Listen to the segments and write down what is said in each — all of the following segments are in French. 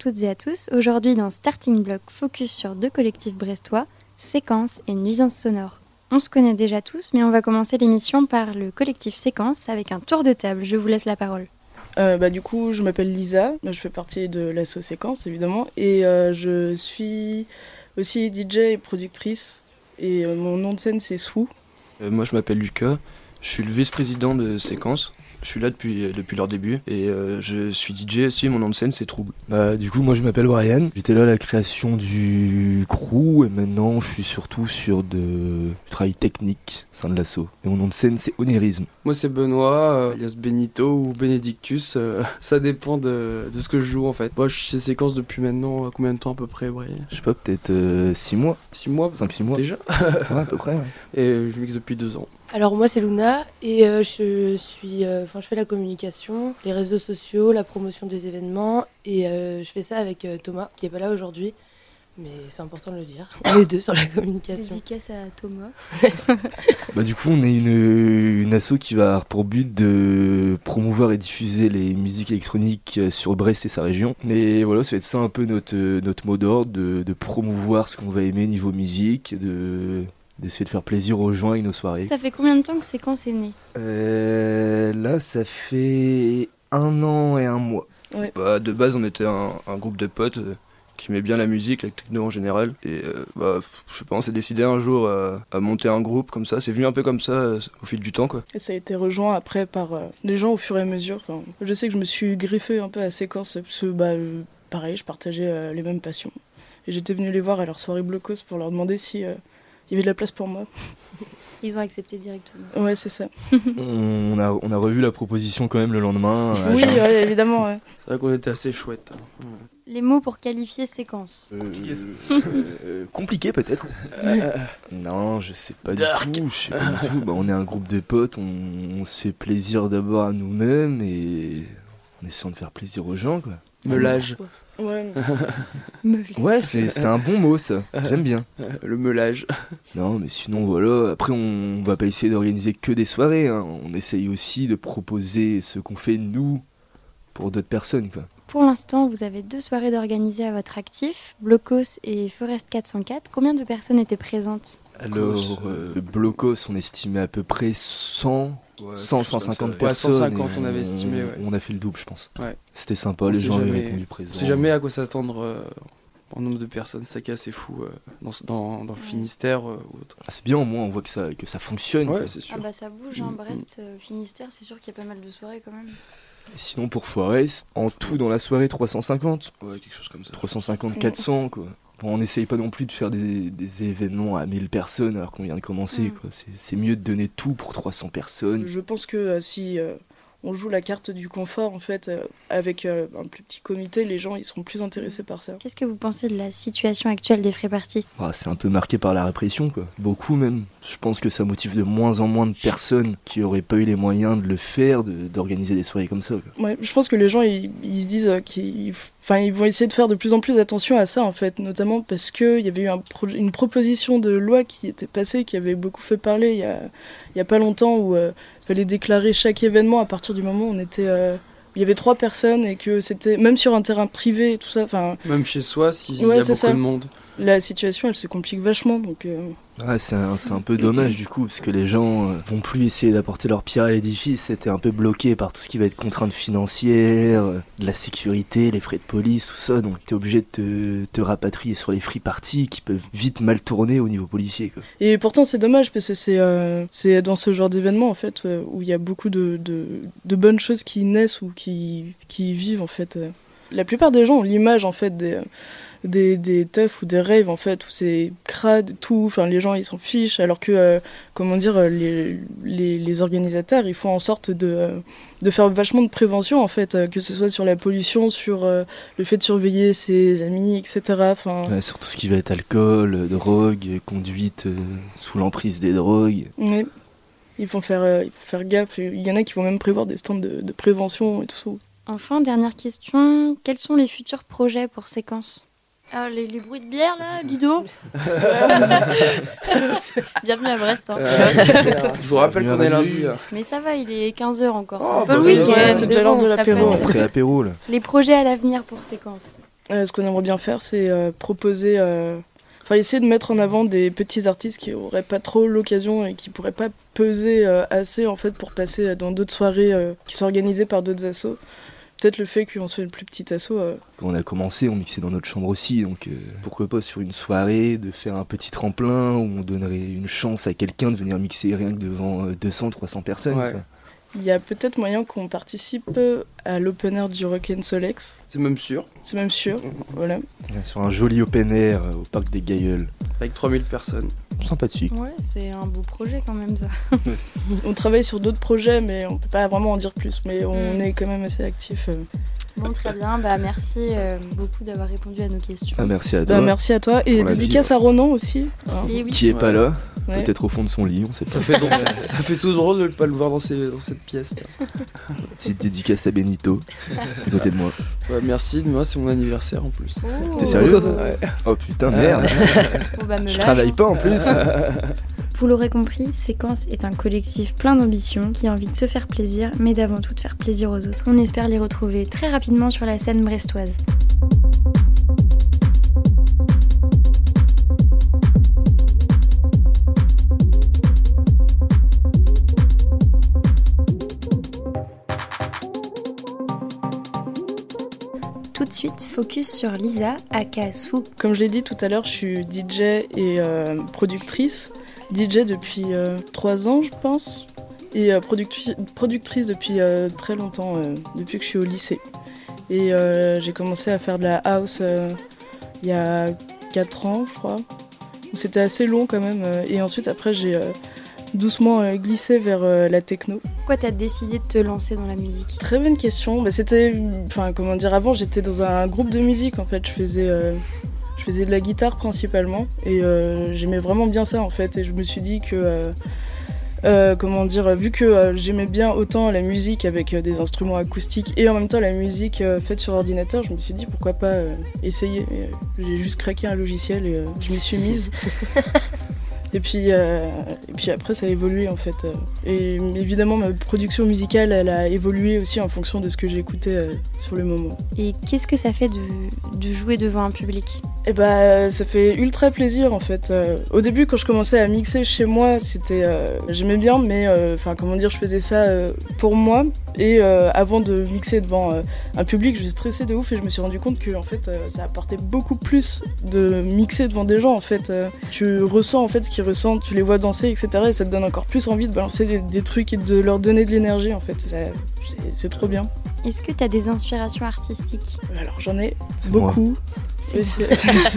toutes et à tous. Aujourd'hui, dans Starting Block, focus sur deux collectifs brestois, Séquence et Nuisance Sonore. On se connaît déjà tous, mais on va commencer l'émission par le collectif Séquence avec un tour de table. Je vous laisse la parole. Euh, bah, du coup, je m'appelle Lisa, je fais partie de l'asso Séquence évidemment, et euh, je suis aussi DJ et productrice, et euh, mon nom de scène c'est Swoo. moi je m'appelle Lucas, je suis le vice-président de Séquence. Je suis là depuis, euh, depuis leur début et euh, je suis DJ aussi, mon nom de scène c'est Trouble. Bah, du coup, moi je m'appelle Brian. J'étais là à la création du crew et maintenant je suis surtout sur de... du travail technique au sein de l'assaut. Et mon nom de scène c'est Onérisme. Moi c'est Benoît, euh, alias Benito ou Benedictus, euh, ça dépend de, de, ce que je joue en fait. Moi je suis Séquence depuis maintenant euh, combien de temps à peu près Brian? Je sais pas, peut-être 6 mois 6 mois 5-6 mois Déjà? Ouais, à peu près. Ouais. Et je mixe depuis 2 ans. Alors moi c'est Luna et euh, je suis, euh, enfin je fais la communication, les réseaux sociaux, la promotion des événements et euh, je fais ça avec Thomas qui est pas là aujourd'hui, mais c'est important de le dire. On est deux sur la communication. Dédicace à Thomas. bah du coup on est une, une asso qui va avoir pour but de promouvoir et diffuser les musiques électroniques sur Brest et sa région. Mais voilà, ça va être ça un peu notre, notre mot d'ordre, de, de promouvoir ce qu'on va aimer niveau musique, de d'essayer de faire plaisir aux gens et nos soirées. Ça fait combien de temps que Séquence est né euh, Là, ça fait un an et un mois. Ouais. Bah, de base, on était un, un groupe de potes euh, qui aimait bien la musique, la techno en général. Et euh, bah, je sais pas, on s'est décidé un jour à, à, monter un groupe comme ça. C'est venu un peu comme ça euh, au fil du temps, quoi. Et ça a été rejoint après par euh, les gens au fur et à mesure. Enfin, je sais que je me suis griffé un peu à Séquence parce que, bah, pareil, je partageais les mêmes passions. Et j'étais venu les voir à leur soirée blocos pour leur demander si y avait de la place pour moi. Ils ont accepté directement. Ouais, c'est ça. on, a, on a revu la proposition quand même le lendemain. Oui, ouais, évidemment. Ouais. C'est vrai qu'on était assez chouette. Ouais. Les mots pour qualifier séquence. Euh, euh, compliqué peut-être. Euh, non, je sais pas Dark. du tout. Je sais pas du tout. Bah, on est un groupe de potes, on, on se fait plaisir d'abord à nous-mêmes et en essayant de faire plaisir aux gens. Quoi. Meulage. Ouais, ouais c'est un bon mot ça, j'aime bien. Le meulage. Non mais sinon voilà, après on va pas essayer d'organiser que des soirées, hein. on essaye aussi de proposer ce qu'on fait nous pour d'autres personnes. Quoi. Pour l'instant, vous avez deux soirées d'organiser à votre actif, Blocos et Forest 404. Combien de personnes étaient présentes? Alors, euh, le Blocos, on estimait à peu près 100 Ouais, 100, 150 ouais, personnes. 150, on avait estimé. Ouais. On a fait le double, je pense. Ouais. C'était sympa, on les gens jamais, avaient répondu présent. On sait jamais à quoi s'attendre euh, en nombre de personnes. C'est ça qui est assez fou euh, dans, dans, dans, le Finistère euh, ou autre. Ah, c'est bien, au moins, on voit que ça, que ça fonctionne. Ouais, c'est sûr. Ah bah ça bouge, hein, Brest, euh, Finistère, c'est sûr qu'il y a pas mal de soirées quand même. Et sinon, pour Forest, en tout dans la soirée, 350. Ouais, quelque chose comme ça. 350, 400, quoi. Bon, on n'essaye pas non plus de faire des, des, événements à 1000 personnes alors qu'on vient de commencer. Mm. quoi. C'est mieux de donner tout pour 300 personnes. Je pense que euh, si euh, on joue la carte du confort, en fait, euh, avec un plus petit comité, les gens ils seront plus intéressés par ça. Qu'est-ce que vous pensez de la situation actuelle des free-parties ah, C'est un peu marqué par la répression, quoi. Beaucoup même. Je pense que ça motive de moins en moins de personnes qui auraient pas eu les moyens de le faire, d'organiser de, des soirées comme ça. Quoi. Ouais, je pense que les gens ils, ils se disent qu'ils Enfin, ils vont essayer de faire de plus en plus attention à ça, en fait, notamment parce qu'il y avait eu un pro une proposition de loi qui était passée, qui avait beaucoup fait parler il y a, il y a pas longtemps, où euh, fallait déclarer chaque événement à partir du moment où on était. Euh, il y avait trois personnes et que c'était. Même sur un terrain privé et tout ça. Enfin, même chez soi, s'il ouais, y a beaucoup ça. de monde. La situation, elle se complique vachement, donc. Euh... C'est un, peu dommage du coup, parce que les gens euh, vont plus essayer d'apporter leur pierre à l'édifice, c'était un peu bloqué par tout ce qui va être contrainte financière, euh, de la sécurité, les frais de police, tout ça, donc t'es obligé de te, rapatrier sur les free parties qui peuvent vite mal tourner au niveau policier. Et pourtant c'est dommage, parce que c'est euh, dans ce genre d'événement en fait, euh, où il y a beaucoup de, bonnes choses qui naissent ou qui, qui vivent en fait. La plupart des gens ont l'image en fait des des, des teufs ou des raves en fait où c'est crade tout enfin les gens ils s'en fichent alors que euh, comment dire les, les, les, organisateurs ils font en sorte de, euh, de faire vachement de prévention en fait euh, que ce soit sur la pollution sur euh, le fait de surveiller ses amis etc enfin ouais, sur tout ce qui va être alcool drogue conduite sous l'emprise des drogues ouais. ils vont faire, euh, ils vont faire gaffe. Il y en a qui vont même prévoir des stands de, de prévention et tout ça. Enfin, dernière question, quels sont les futurs projets pour Séquence? Ah, les, les bruits de bière là, Guido Bienvenue à Brest. Hein. Je vous rappelle qu'on est lundi. Mais ça va, il est 15h encore. Oh, bah, le c'est week-end, vrai, c'est déjà l'heure de l'apéro. Après apéro, là. Les projets à l'avenir pour Séquence Euh, ce qu'on aimerait bien faire, c'est euh, proposer, euh, enfin essayer de mettre en avant des petits artistes qui auraient pas trop l'occasion et qui pourraient pas peser euh, assez en fait pour passer dans d'autres soirées euh, qui sont organisées par d'autres assos. Peut-être le fait qu'on soit une plus petite asso. euh, Quand on a commencé, on mixait dans notre chambre aussi, donc euh, pourquoi pas sur une soirée de faire un petit tremplin où on donnerait une chance à quelqu'un de venir mixer rien que devant 200-300 personnes. Ouais. quoi. Il y a peut-être moyen qu'on participe euh, à l'open air du Rock and Solex. C'est même sûr. C'est même sûr. Voilà. Sur un joli open air euh, au parc des Gailleuls. Avec 3000 personnes. Sympathique. Ouais, c'est un beau projet quand même ça. On travaille sur d'autres projets, mais on peut pas vraiment en dire plus. Mais on Mm. est quand même assez actif. euh. Bon, très bien, bah merci euh, beaucoup d'avoir répondu à nos questions. Ah, merci à Bah, toi. merci à toi et dédicace à Ronan aussi. hein. Et oui, Qui est pas là, Ouais. peut-être au fond de son lit, on sait pas. Ça fait, donc, ça fait tout drôle de ne pas le voir dans, ces- dans cette pièce. Petite dédicace à Benito, à côté de moi. Ouais, merci, demain c'est mon anniversaire en plus. Oh. T'es sérieux? Ouais. Oh putain, merde bah, me Je lâche, travaille hein. pas en plus Vous l'aurez compris, Séquence est un collectif plein d'ambition qui a envie de se faire plaisir, mais d'avant tout de faire plaisir aux autres. On espère les retrouver très rapidement sur la scène brestoise. De suite, focus sur Lisa, aka Sou. Comme je l'ai dit tout à l'heure, je suis DJ et euh, productrice. DJ depuis euh, 3 ans, je pense. Et euh, productrice depuis euh, très longtemps, depuis que je suis au lycée. Et j'ai commencé à faire de la house il y a 4 ans, je crois. C'était assez long quand même. Et ensuite, après, j'ai doucement glissé vers la techno. Pourquoi t'as décidé de te lancer dans la musique? Très bonne question. Bah, c'était, enfin, comment dire, avant, j'étais dans un groupe de musique en fait. Je faisais, euh, je faisais de la guitare principalement et euh, j'aimais vraiment bien ça en fait. Et je me suis dit que, euh, euh, comment dire, vu que euh, j'aimais bien autant la musique avec euh, des instruments acoustiques et en même temps la musique euh, faite sur ordinateur, je me suis dit pourquoi pas euh, essayer. Et, euh, J'ai juste craqué un logiciel et euh, je m'y suis mise. Et puis, euh, et puis après, ça a évolué en fait. Et évidemment, ma production musicale, elle a évolué aussi en fonction de ce que j'écoutais euh, sur le moment. Et qu'est-ce que ça fait de jouer devant un public? Et bah, ça fait ultra plaisir en fait. Euh, au début, quand je commençais à mixer chez moi, c'était, euh, j'aimais bien, mais euh, enfin, comment dire, je faisais ça euh, pour moi. Et euh, avant de mixer devant euh, un public, je stressais de ouf et je me suis rendu compte que en fait, euh, ça apportait beaucoup plus de mixer devant des gens. En fait, Euh, tu ressens en fait ce qu'ils ressentent, tu les vois danser, etc. Et ça te donne encore plus envie de balancer des, des trucs et de leur donner de l'énergie. En fait, Ça- c'est- c'est trop bien. Est-ce que t'as des inspirations artistiques? Alors j'en ai C'est moi.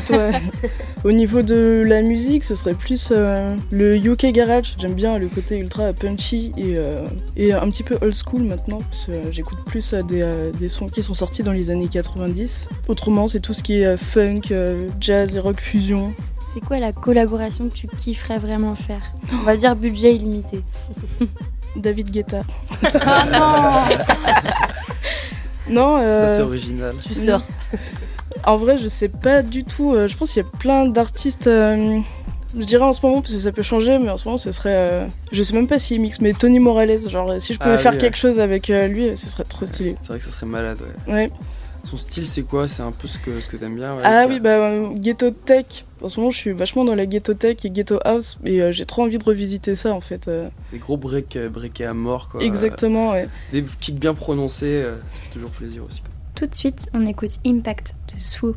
Toi. Au niveau de la musique, ce serait plus euh, le UK Garage. J'aime bien le côté ultra punchy et, euh, et un petit peu old school maintenant, parce que j'écoute plus euh, des, euh, des sons qui sont sortis dans les années 90. Autrement, c'est tout ce qui est euh, funk, euh, jazz et rock fusion. C'est quoi la collaboration que tu kifferais vraiment faire? On va dire budget illimité. David Guetta. Ah Non, euh, Ça c'est original. Tu sors. En vrai, je sais pas du tout. euh, je pense qu'il y a plein d'artistes. euh, je dirais en ce moment, parce que ça peut changer, mais en ce moment, ce serait. euh, je sais même pas s'il mixe, mais Tony Morales. Genre, si je pouvais Ah faire oui, quelque ouais. chose avec euh, lui, ce serait trop stylé. C'est vrai que ça serait malade, ouais. Ouais. Son style c'est quoi? C'est un peu ce que, ce que t'aimes bien ouais, Ah oui, bah, euh, Ghetto Tech. En ce moment, je suis vachement dans la Ghetto Tech et Ghetto House, et j'ai trop envie de revisiter ça en fait. Des gros breaks breakés à mort, quoi. Exactement, ouais. Des kicks bien prononcés, ça fait toujours plaisir aussi. quoi. Tout de suite, on écoute Impact de Swoo.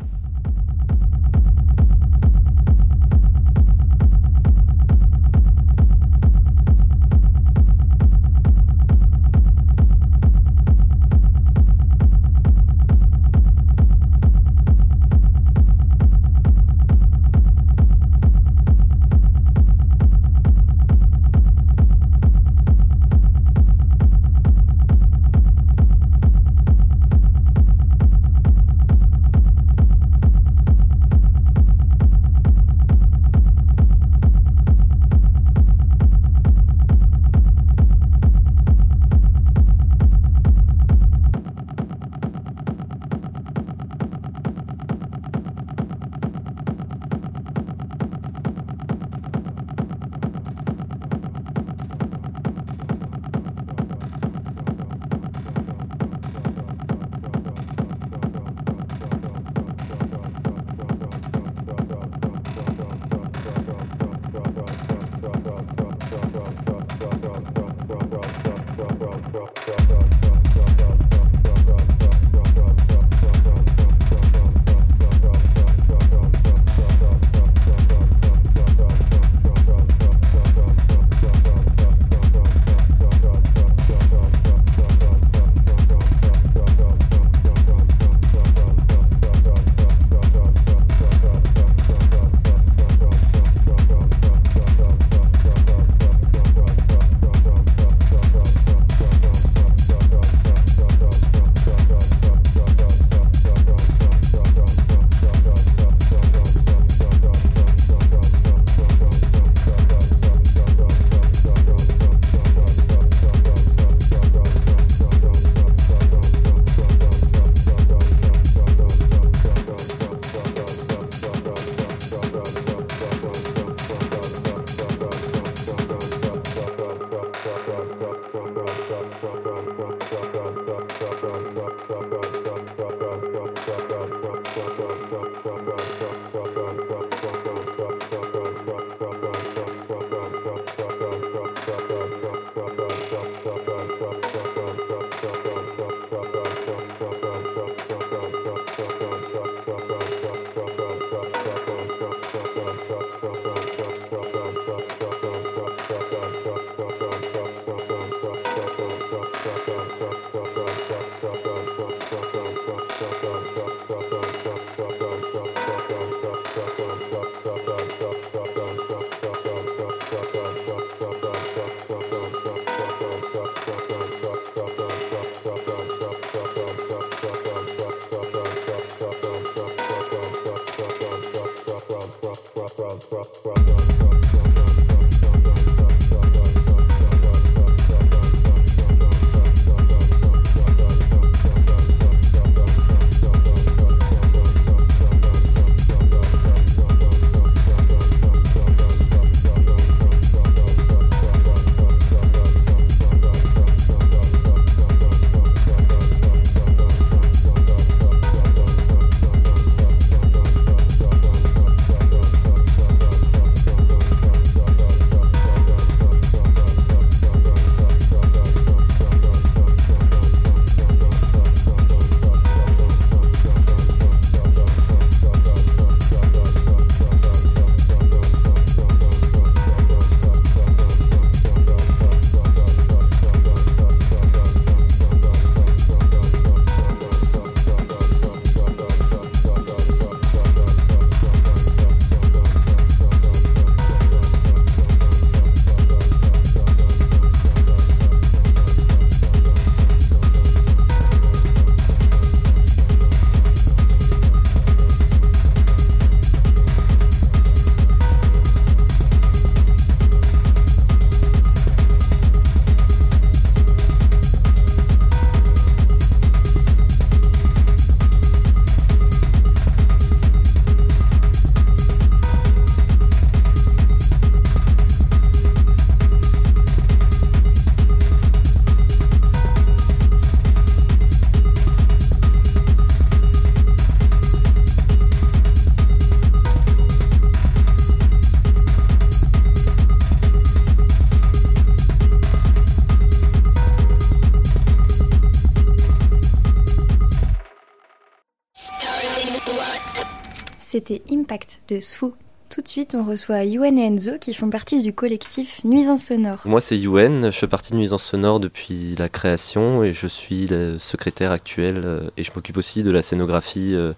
De Sfou. Tout de suite, on reçoit Yuen et Enzo qui font partie du collectif Nuisance Sonore. Moi, c'est Yuen, je fais partie de Nuisance Sonore depuis la création et je suis le secrétaire actuel euh, et je m'occupe aussi de la scénographie euh,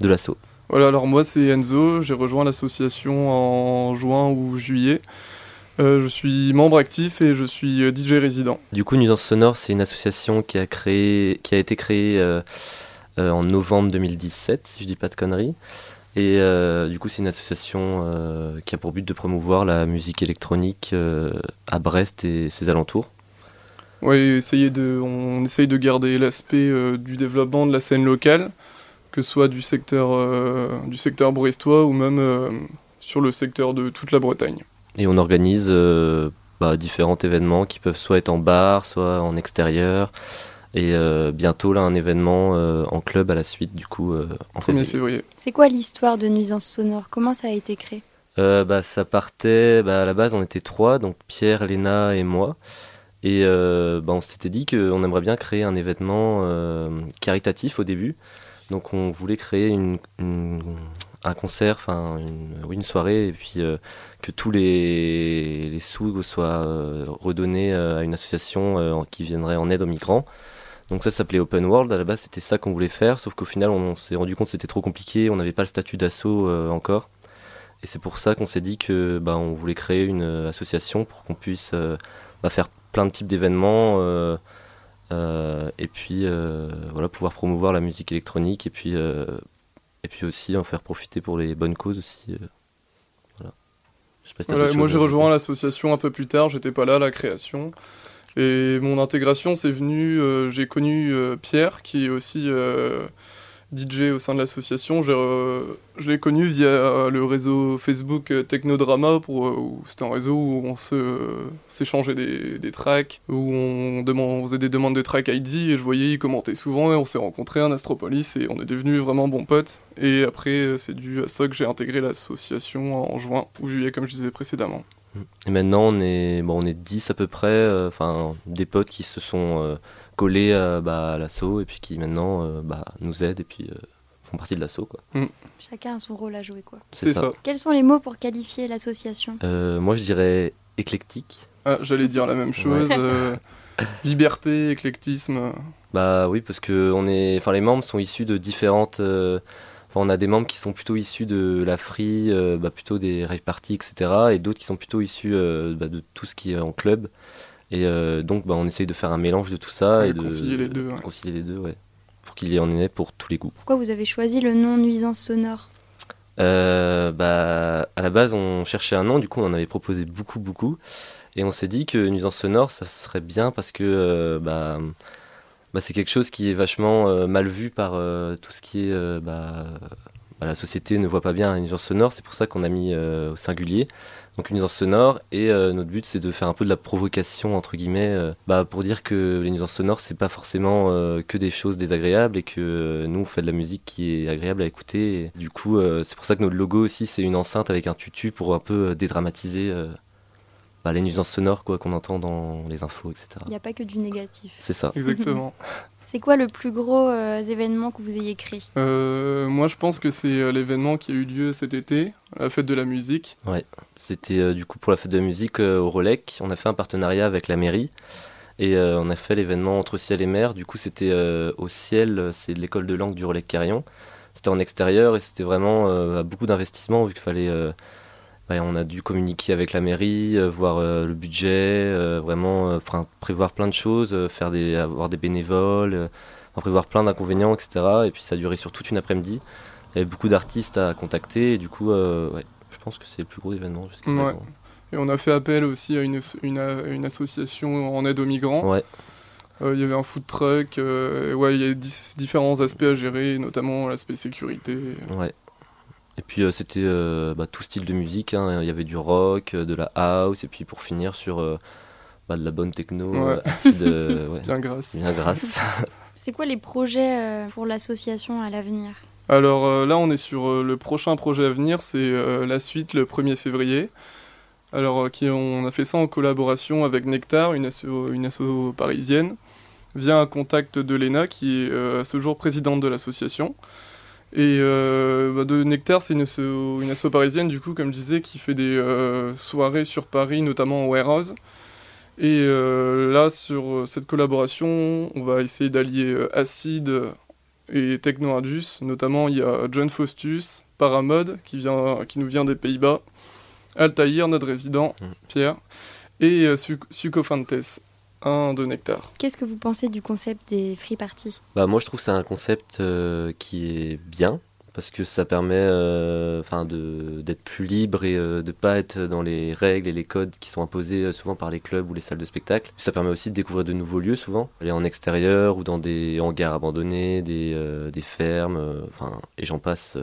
de l'assaut. Voilà, alors moi, c'est Enzo, j'ai rejoint l'association en juin ou juillet. Euh, je suis membre actif et je suis DJ résident. Du coup, Nuisance Sonore, c'est une association qui a, créé, qui a été créée euh, euh, en novembre 2017, si je dis pas de conneries. Et euh, du coup, c'est une association euh, qui a pour but de promouvoir la musique électronique euh, à Brest et ses alentours. Ouais, essayer de, on essaye de garder l'aspect du développement de la scène locale, que ce soit du secteur, du secteur brestois ou même sur le secteur de toute la Bretagne. Et on organise bah, différents événements qui peuvent soit être en bar, soit en extérieur. Et euh, bientôt, là, un événement euh, en club à la suite, du coup, euh, en 1er février. février. C'est quoi l'histoire de Nuisance Sonore? Comment ça a été créé? Euh, bah, ça partait, bah, à la base, on était trois, donc Pierre, Léna et moi. Et euh, bah, on s'était dit qu'on aimerait bien créer un événement euh, caritatif au début. Donc on voulait créer une, une- un concert, enfin une, oui, une soirée, et puis euh, que tous les, les sous soient euh, redonnés euh, à une association euh, qui viendrait en aide aux migrants. Donc ça s'appelait Open World, à la base c'était ça qu'on voulait faire, sauf qu'au final on, s'est rendu compte que c'était trop compliqué, on n'avait pas le statut d'assaut euh, encore. Et c'est pour ça qu'on s'est dit que bah, on voulait créer une euh, association pour qu'on puisse euh, bah, faire plein de types d'événements euh, et puis voilà pouvoir promouvoir la musique électronique et puis et puis aussi en faire profiter pour les bonnes causes aussi. voilà. Je sais pas si t'as Voilà, d'autres moi j'ai rejoint l'association un peu plus tard, j'étais pas là à la création. Et mon intégration, c'est venu, euh, j'ai connu euh, Pierre, qui est aussi euh, DJ au sein de l'association. Je l'ai connu via le réseau Facebook Technodrama, pour, c'était un réseau où on s'échangeait des, tracks, où on, faisait des demandes de tracks ID, et je voyais, il commentait souvent, et on s'est rencontrés à Astropolis, et on est devenus vraiment bons potes. Et après, c'est dû à ça que j'ai intégré l'association en juin ou juillet, comme je disais précédemment. Et maintenant, on est, bon, on est 10 à peu près, euh, enfin, des potes qui se sont euh, collés à, bah, à l'assaut et puis qui maintenant euh, bah, nous aident et puis euh, font partie de l'assaut. quoi. Chacun a son rôle à jouer, quoi. C'est ça. Quels sont les mots pour qualifier l'association? Euh, moi, je dirais éclectique. Ah, J'allais dire la même chose. euh, liberté, éclectisme. Bah oui, parce que on est, enfin, les membres sont issus de différentes. euh, on a des membres qui sont plutôt issus de la free, euh, bah, plutôt des rave parties, etc. Et d'autres qui sont plutôt issus euh, bah, de tout ce qui est en club. Et euh, donc, bah, on essaye de faire un mélange de tout ça Ouais, et de concilier les deux, ouais. concilier les deux, ouais. Pour qu'il y en ait pour tous les goûts. Pourquoi vous avez choisi le nom Nuisance Sonore? Euh, bah, à la la base, on cherchait un nom, du coup, on en avait proposé beaucoup, beaucoup. Et on s'est dit que nuisance sonore, ça serait bien parce que bah, bah, c'est quelque chose qui est vachement mal vu par tout ce qui est. Bah, bah, la société ne voit pas bien la nuisance sonore, c'est pour ça qu'on a mis au singulier donc une nuisance sonore. Et euh, notre but, c'est de faire un peu de la provocation, entre guillemets, euh, pour dire que les nuisances sonores, c'est pas forcément euh, que des choses désagréables et que nous, on fait de la musique qui est agréable à écouter. du coup, c'est pour ça que notre logo aussi, c'est une enceinte avec un tutu pour un peu dédramatiser bah, les nuisances sonores quoi qu'on entend dans les infos, etc. Il n'y a pas que du négatif. C'est ça. Exactement. c'est quoi le plus gros euh, événement que vous ayez créé? Euh, Moi, je pense que c'est euh, l'événement qui a eu lieu cet été, la fête de la musique. Ouais, c'était du coup pour la fête de la musique au Rolec. On a fait un partenariat avec la mairie. Et on a fait l'événement entre ciel et mer. Du coup, c'était au ciel, c'est l'école de langue du Rolec Carillon. C'était en extérieur et c'était vraiment beaucoup d'investissement vu qu'il fallait on a dû communiquer avec la mairie, euh, voir euh, le budget, euh, vraiment prévoir plein de choses, faire des, avoir des bénévoles, prévoir plein d'inconvénients, etc. Et puis ça a duré sur toute une après-midi. Il y avait beaucoup d'artistes à contacter et du coup, je pense que c'est le plus gros événement jusqu'à présent. Et on a fait appel aussi à une, une, association en aide aux migrants. Ouais. Il y avait un food truck, ouais, il y a différents aspects à gérer, notamment l'aspect sécurité. Ouais. Et puis euh, c'était euh, bah, tout style de musique, hein. il y avait du rock, euh, de la house, et puis pour finir sur bah, de la bonne techno, bien grasse. Bien grasse. C'est quoi les projets pour l'association à l'avenir? Alors là on est sur le prochain projet à venir, c'est la suite le 1er février. Alors qui, on a fait ça en collaboration avec Nectar, une asso, une asso parisienne, via un contact de Léna qui est à ce jour présidente de l'association. Et euh, bah, de Nectar, c'est une, une asso parisienne, du coup, comme je disais, qui fait des euh, soirées sur Paris, notamment au Warehouse. Et euh, là, sur cette collaboration, on va essayer d'allier Acid et Techno Indus. Notamment, il y a John Faustus, Paramode, qui, vient, qui nous vient des Pays-Bas, Altaïr, notre résident, mm. Pierre, et Sucofantes de Nectar. Qu'est-ce que vous pensez du concept des free parties? Bah, Moi, je trouve que c'est un concept euh, qui est bien parce que ça permet euh, d'être plus libre et euh, de ne pas être dans les règles et les codes qui sont imposés souvent par les clubs ou les salles de spectacle. Ça permet aussi de découvrir de nouveaux lieux souvent, aller en extérieur ou dans des hangars abandonnés, des, des fermes, enfin et j'en passe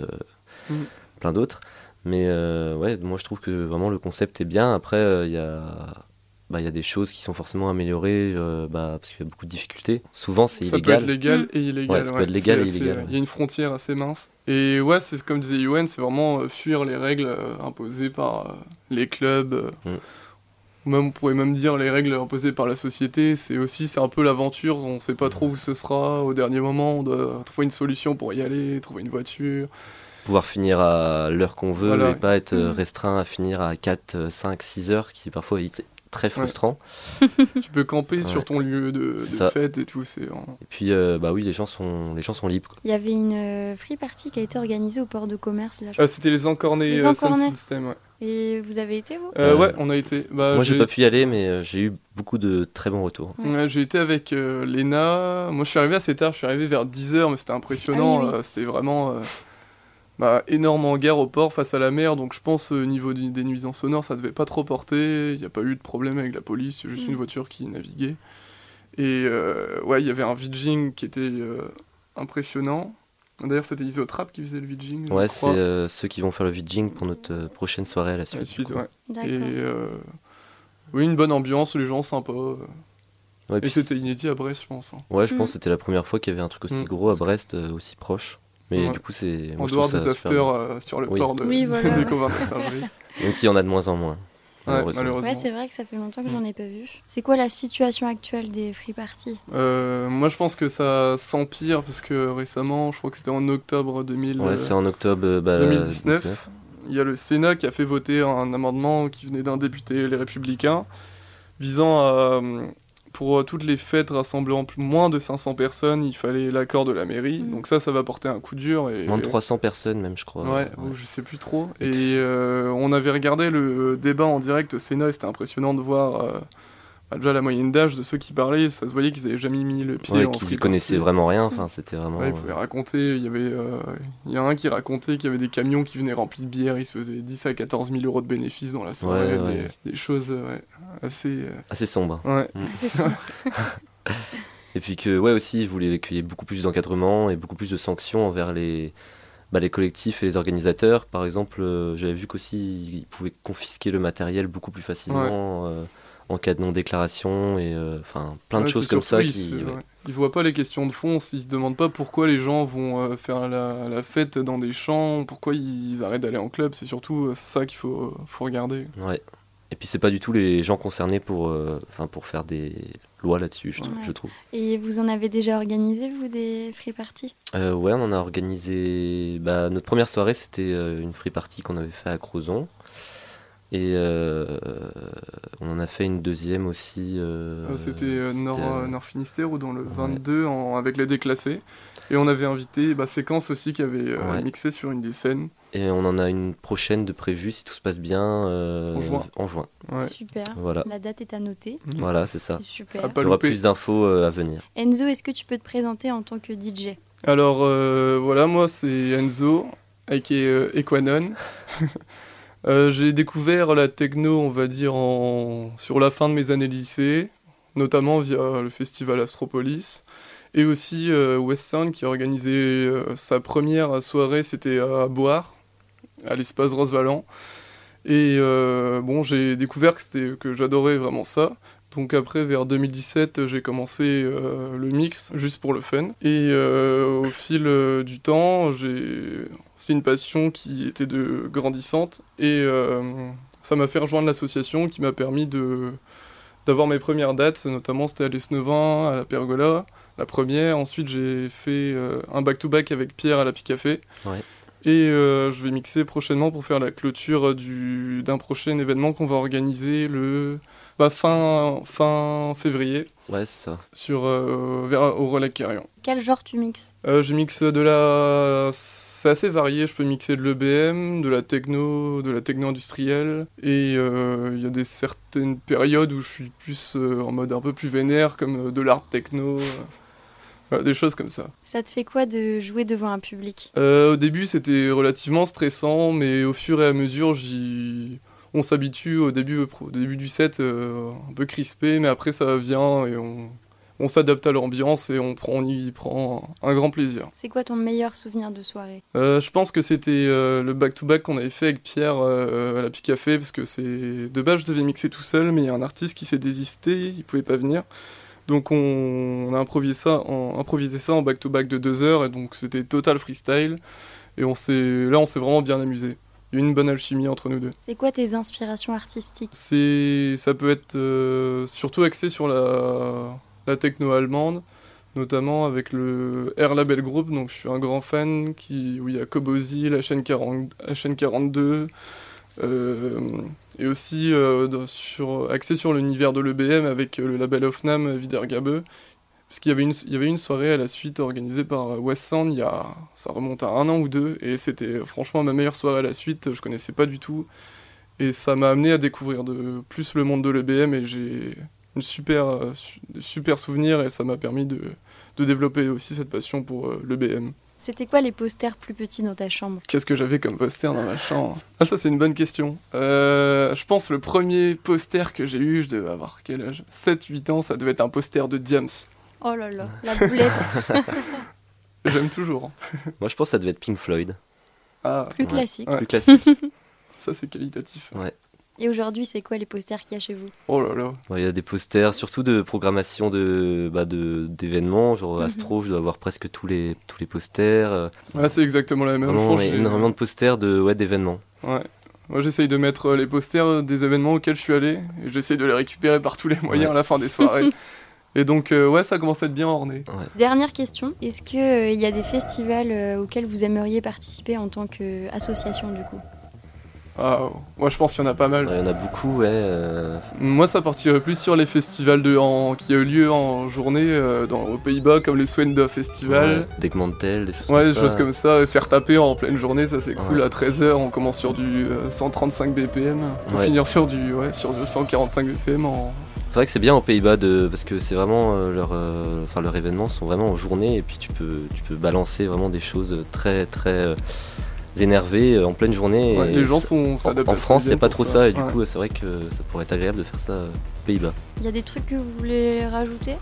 mm. plein d'autres. Mais ouais, moi je trouve que vraiment le concept est bien. Après, il y a bah, y a des choses qui sont forcément améliorées euh, bah, parce qu'il y a beaucoup de difficultés. Souvent, c'est illégal. Ça peut être légal et illégal. ça peut être légal et illégal. Il y a une frontière assez mince. Et ouais, c'est comme disait Yuen, c'est vraiment euh, fuir les règles euh, imposées par les clubs. Mm. Même, on pourrait même dire les règles imposées par la société. C'est aussi, c'est un peu l'aventure. On ne sait pas trop où ce sera. Au dernier moment, on doit trouver une solution pour y aller, trouver une voiture pouvoir finir à l'heure qu'on veut et pas être mm. restreint à finir à 4, 5, 6 heures qui parfois très frustrant. tu peux camper sur ton lieu de, fête et tout. Et puis, euh, bah oui, les gens sont, les gens sont libres. Il y avait une euh, free party qui a été organisée au port de commerce. Là, ah, c'était les Encornés, les euh, System, Et vous avez été, vous? Ouais, on a été. Bah, Moi, j'ai pas pu y aller, mais j'ai eu beaucoup de très bons retours. j'ai été avec Léna. Moi, je suis arrivé assez tard, je suis arrivé vers 10h, mais c'était impressionnant. Ah c'était vraiment bah, énorme hangar au port face à la mer, donc je pense au niveau des nuisances sonores, ça devait pas trop porter. Il n'y a pas eu de problème avec la police, c'est juste une mm. voiture qui naviguait. Et euh, ouais, il y avait un vidging qui était euh, impressionnant. D'ailleurs, c'était Isotrap qui faisait le vidging. Ouais, c'est euh, ceux qui vont faire le vidging pour notre prochaine soirée à la suite. Et oui, une bonne ambiance, les gens sympas. et c'était inédit à Brest, je pense. Hein. Ouais, je pense mm. que c'était la première fois qu'il y avait un truc aussi mm. gros à Brest, aussi proche. Mais du coup, c'est. En dehors des afters euh, sur le port de, oui, voilà, de Même s'il y en a de moins en moins. malheureusement. Ouais, c'est vrai que ça fait longtemps que j'en ai pas vu. C'est quoi la situation actuelle des free parties? Euh, Moi, je pense que ça s'empire parce que récemment, je crois que c'était en octobre 2000, ouais, c'est en octobre, 2019. Bah, il y a le Sénat qui a fait voter un amendement qui venait d'un député Les Républicains visant à pour euh, toutes les fêtes rassemblant moins de 500 personnes, il fallait l'accord de la mairie. Mm. Donc ça, ça va porter un coup dur. Et... Moins de 300 personnes même, je crois. Ouais, je sais plus trop. Et euh, on avait regardé le débat en direct au Sénat et c'était impressionnant de voir euh, bah, déjà la moyenne d'âge de ceux qui parlaient, ça se voyait qu'ils avaient jamais mis le pied Ouais, en qu'ils connaissaient party. vraiment rien. Enfin, c'était vraiment. Ouais, ils euh, pouvaient raconter, il y avait, euh, il y a un qui racontait qu'il y avait des camions qui venaient remplis de bière, ils se faisaient 10 à 14 000 euros de bénéfices dans la soirée, Ouais, ouais. Des, des choses euh, ouais, assez... euh, assez sombre. ouais. C'est sûr. Et puis que, ouais, aussi, ils voulaient qu'il y ait beaucoup plus d'encadrement et beaucoup plus de sanctions envers les, bah, les collectifs et les organisateurs. Par exemple, euh, j'avais vu qu'aussi, ils pouvaient confisquer le matériel beaucoup plus facilement euh, en cas de non-déclaration et euh, enfin plein de Ouais, choses comme ça ils qui. ouais. ouais. Ils voient pas les questions de fond, ils se demandent pas pourquoi les gens vont euh, faire la, la fête dans des champs, pourquoi ils arrêtent d'aller en club, c'est surtout euh, ça qu'il faut, faut regarder. Ouais. Et puis c'est pas du tout les gens concernés pour, euh, enfin pour faire des lois là-dessus, je, Ouais. je trouve. Et vous en avez déjà organisé, vous, des free parties? Euh, ouais, on en a organisé. Bah, notre première soirée, c'était euh, une free party qu'on avait fait à Crozon. Et euh, on en a fait une deuxième aussi. euh, Euh, C'était euh, Nord, euh, Nord Finistère ou dans le ouais. 22 en- avec les déclassés. Et on avait invité bah, Séquence aussi qui avait euh, Ouais. mixé sur une des scènes. Et on en a une prochaine de prévue si tout se passe bien. euh, En juin. En juin. Ouais. Super. Voilà. La date est à noter. Voilà, c'est ça. Super. Il y aura plus d'infos euh, à venir. Enzo, est-ce que tu peux te présenter en tant que DJ Alors euh, voilà, moi c'est Enzo, euh, Equanon. Euh, J'ai découvert la techno, on va dire, en... sur la fin de mes années lycée, notamment via le festival Astropolis. Et aussi euh, West Sound qui a organisé euh, sa première soirée, c'était à Boire, à l'espace Rosevalent. Et bon, j'ai découvert que j'adorais vraiment ça. Donc après, vers 2017, j'ai commencé euh, le mix juste pour le fun. Et euh, au fil euh, du temps, j'ai c'est une passion qui était de grandissante et ça m'a fait rejoindre l'association qui m'a permis de d'avoir mes premières dates, notamment c'était à l'Esnevin, à la Pergola, la première. Ensuite, j'ai fait un back-to-back avec Pierre à la Picafé. Ouais. Et euh, je vais mixer prochainement pour faire la clôture du- d'un prochain événement qu'on va organiser le fin, fin février Ouais, c'est ça. sur, euh, vers, au Relais Carrion. Quel genre tu mixes? Euh, je mixe de la. C'est assez varié. Je peux mixer de l'EBM, de la techno, de la techno industrielle. Et euh, il y a des certaines périodes où je suis plus euh, en mode un peu plus vénère, comme euh, de l'art techno. euh, voilà, des choses comme ça. Ça te fait quoi de jouer devant un public? Euh, au début, c'était relativement stressant, mais au fur et à mesure, j'y. On s'habitue au début, au début du set, euh, un peu crispé, mais après ça vient et on, on s'adapte à l'ambiance et on, prend, on y prend un grand plaisir. C'est quoi ton meilleur souvenir de soirée? Euh, je pense que c'était euh, le back-to-back qu'on avait fait avec Pierre euh, à la Picafé, parce que c'est de base je devais mixer tout seul, mais il y a un artiste qui s'est désisté, il pouvait pas venir. Donc on, on a improvisé ça, en, improvisé ça en back-to-back de deux heures, et donc c'était total freestyle. Et on là on s'est vraiment bien amusé. Une bonne alchimie entre nous deux. C'est quoi tes inspirations artistiques? C'est, ça peut être euh, surtout axé sur la, la techno allemande, notamment avec le Air Label Group. Donc je suis un grand fan qui, où il y a Kobozi, la chaîne, 40, la chaîne 42, euh, et aussi euh, sur, axé sur l'univers de l'EBM avec le label Ofnam Wiedergabe. Parce qu'il y avait une, il y avait une soirée à la suite organisée par euh, West Sound, il y a, ça remonte à un an ou deux, et c'était franchement ma meilleure soirée à la suite, je connaissais pas du tout. Et ça m'a amené à découvrir de plus le monde de l'EBM et j'ai une super, euh, super souvenirs et ça m'a permis de, de développer aussi cette passion pour euh, l'EBM. C'était quoi les posters plus petits dans ta chambre? Qu'est-ce que j'avais comme poster dans ma chambre? Ah ça c'est une bonne question. Euh, je pense le premier poster que j'ai eu, je devais avoir quel âge? 7-8 ans, ça devait être un poster de Diams. Oh là là, la boulette J'aime toujours. Moi, je pense que ça devait être Pink Floyd. Ah, plus Ouais. classique. Ouais. Plus classique. ça c'est qualitatif. Et aujourd'hui, c'est quoi les posters qu'il y a chez vous? Oh là là. Ouais, Il y a des posters, surtout de programmation de bah, de- d'événements, genre Mhm. Astro, je dois avoir presque tous les tous les posters. euh, Ouais, c'est exactement la même chose. il y a énormément de posters de ouais d'événements. Ouais. Moi, j'essaye de mettre euh, les posters des événements auxquels je suis allé et j'essaye de les récupérer par tous les moyens Ouais. à la fin des soirées. et donc, euh, ouais, ça commence à être bien orné. Dernière question, est-ce qu'il y a des festivals euh, auxquels vous aimeriez participer en tant qu'association du coup? Ah, moi, je pense qu'il y en a pas mal. Ouais, Il y en a beaucoup, ouais. euh, Moi, ça partirait plus sur les festivals de, en, qui a eu lieu en journée euh, dans, aux Pays-Bas, comme les Swenda Festival. ouais, Deckmantel, des choses Ouais, comme des ça. choses comme ça, faire taper en pleine journée, ça c'est cool. Ouais. À 13h, on commence sur du euh, 135 BPM, Ouais. finir sur du, ouais, sur du 145 BPM en C'est vrai que c'est bien aux Pays-Bas de parce que c'est vraiment euh, leur, euh, enfin leurs événements sont vraiment en journée et puis tu peux, tu peux balancer vraiment des choses très très euh, énervées en pleine journée. Ouais, et les gens sont en, France, il n'y a pas trop ça, et du Ouais. coup, c'est vrai que ça pourrait être agréable de faire ça aux Pays-Bas. Il y a des trucs que vous voulez rajouter?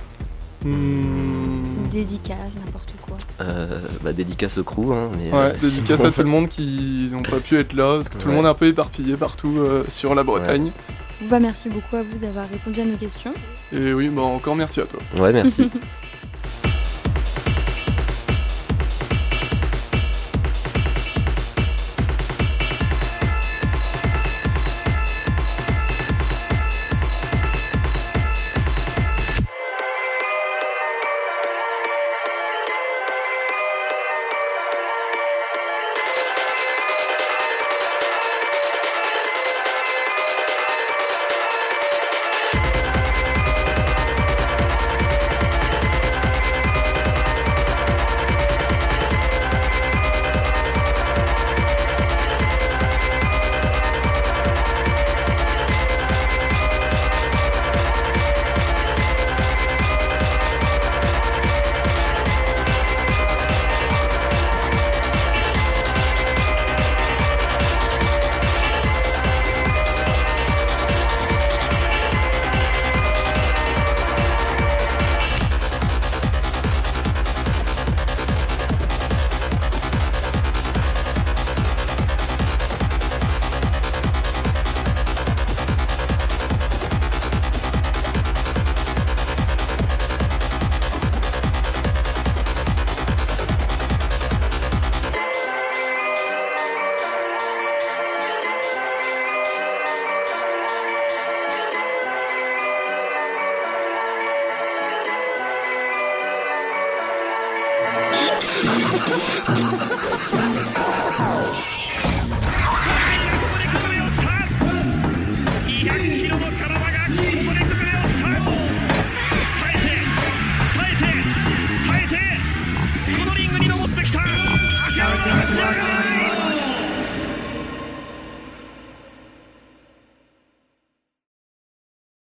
Hmm. Dédicaces, n'importe quoi. Euh, bah, dédicace au crew, hein, mais Ouais, euh, dédicace sinon- à tout le monde qui n'ont pas pu être là, parce que tout le monde est un peu éparpillé partout euh, sur la Bretagne. Bah, merci beaucoup à vous d'avoir répondu à nos questions. Et oui, bah encore merci à toi. Ouais, merci.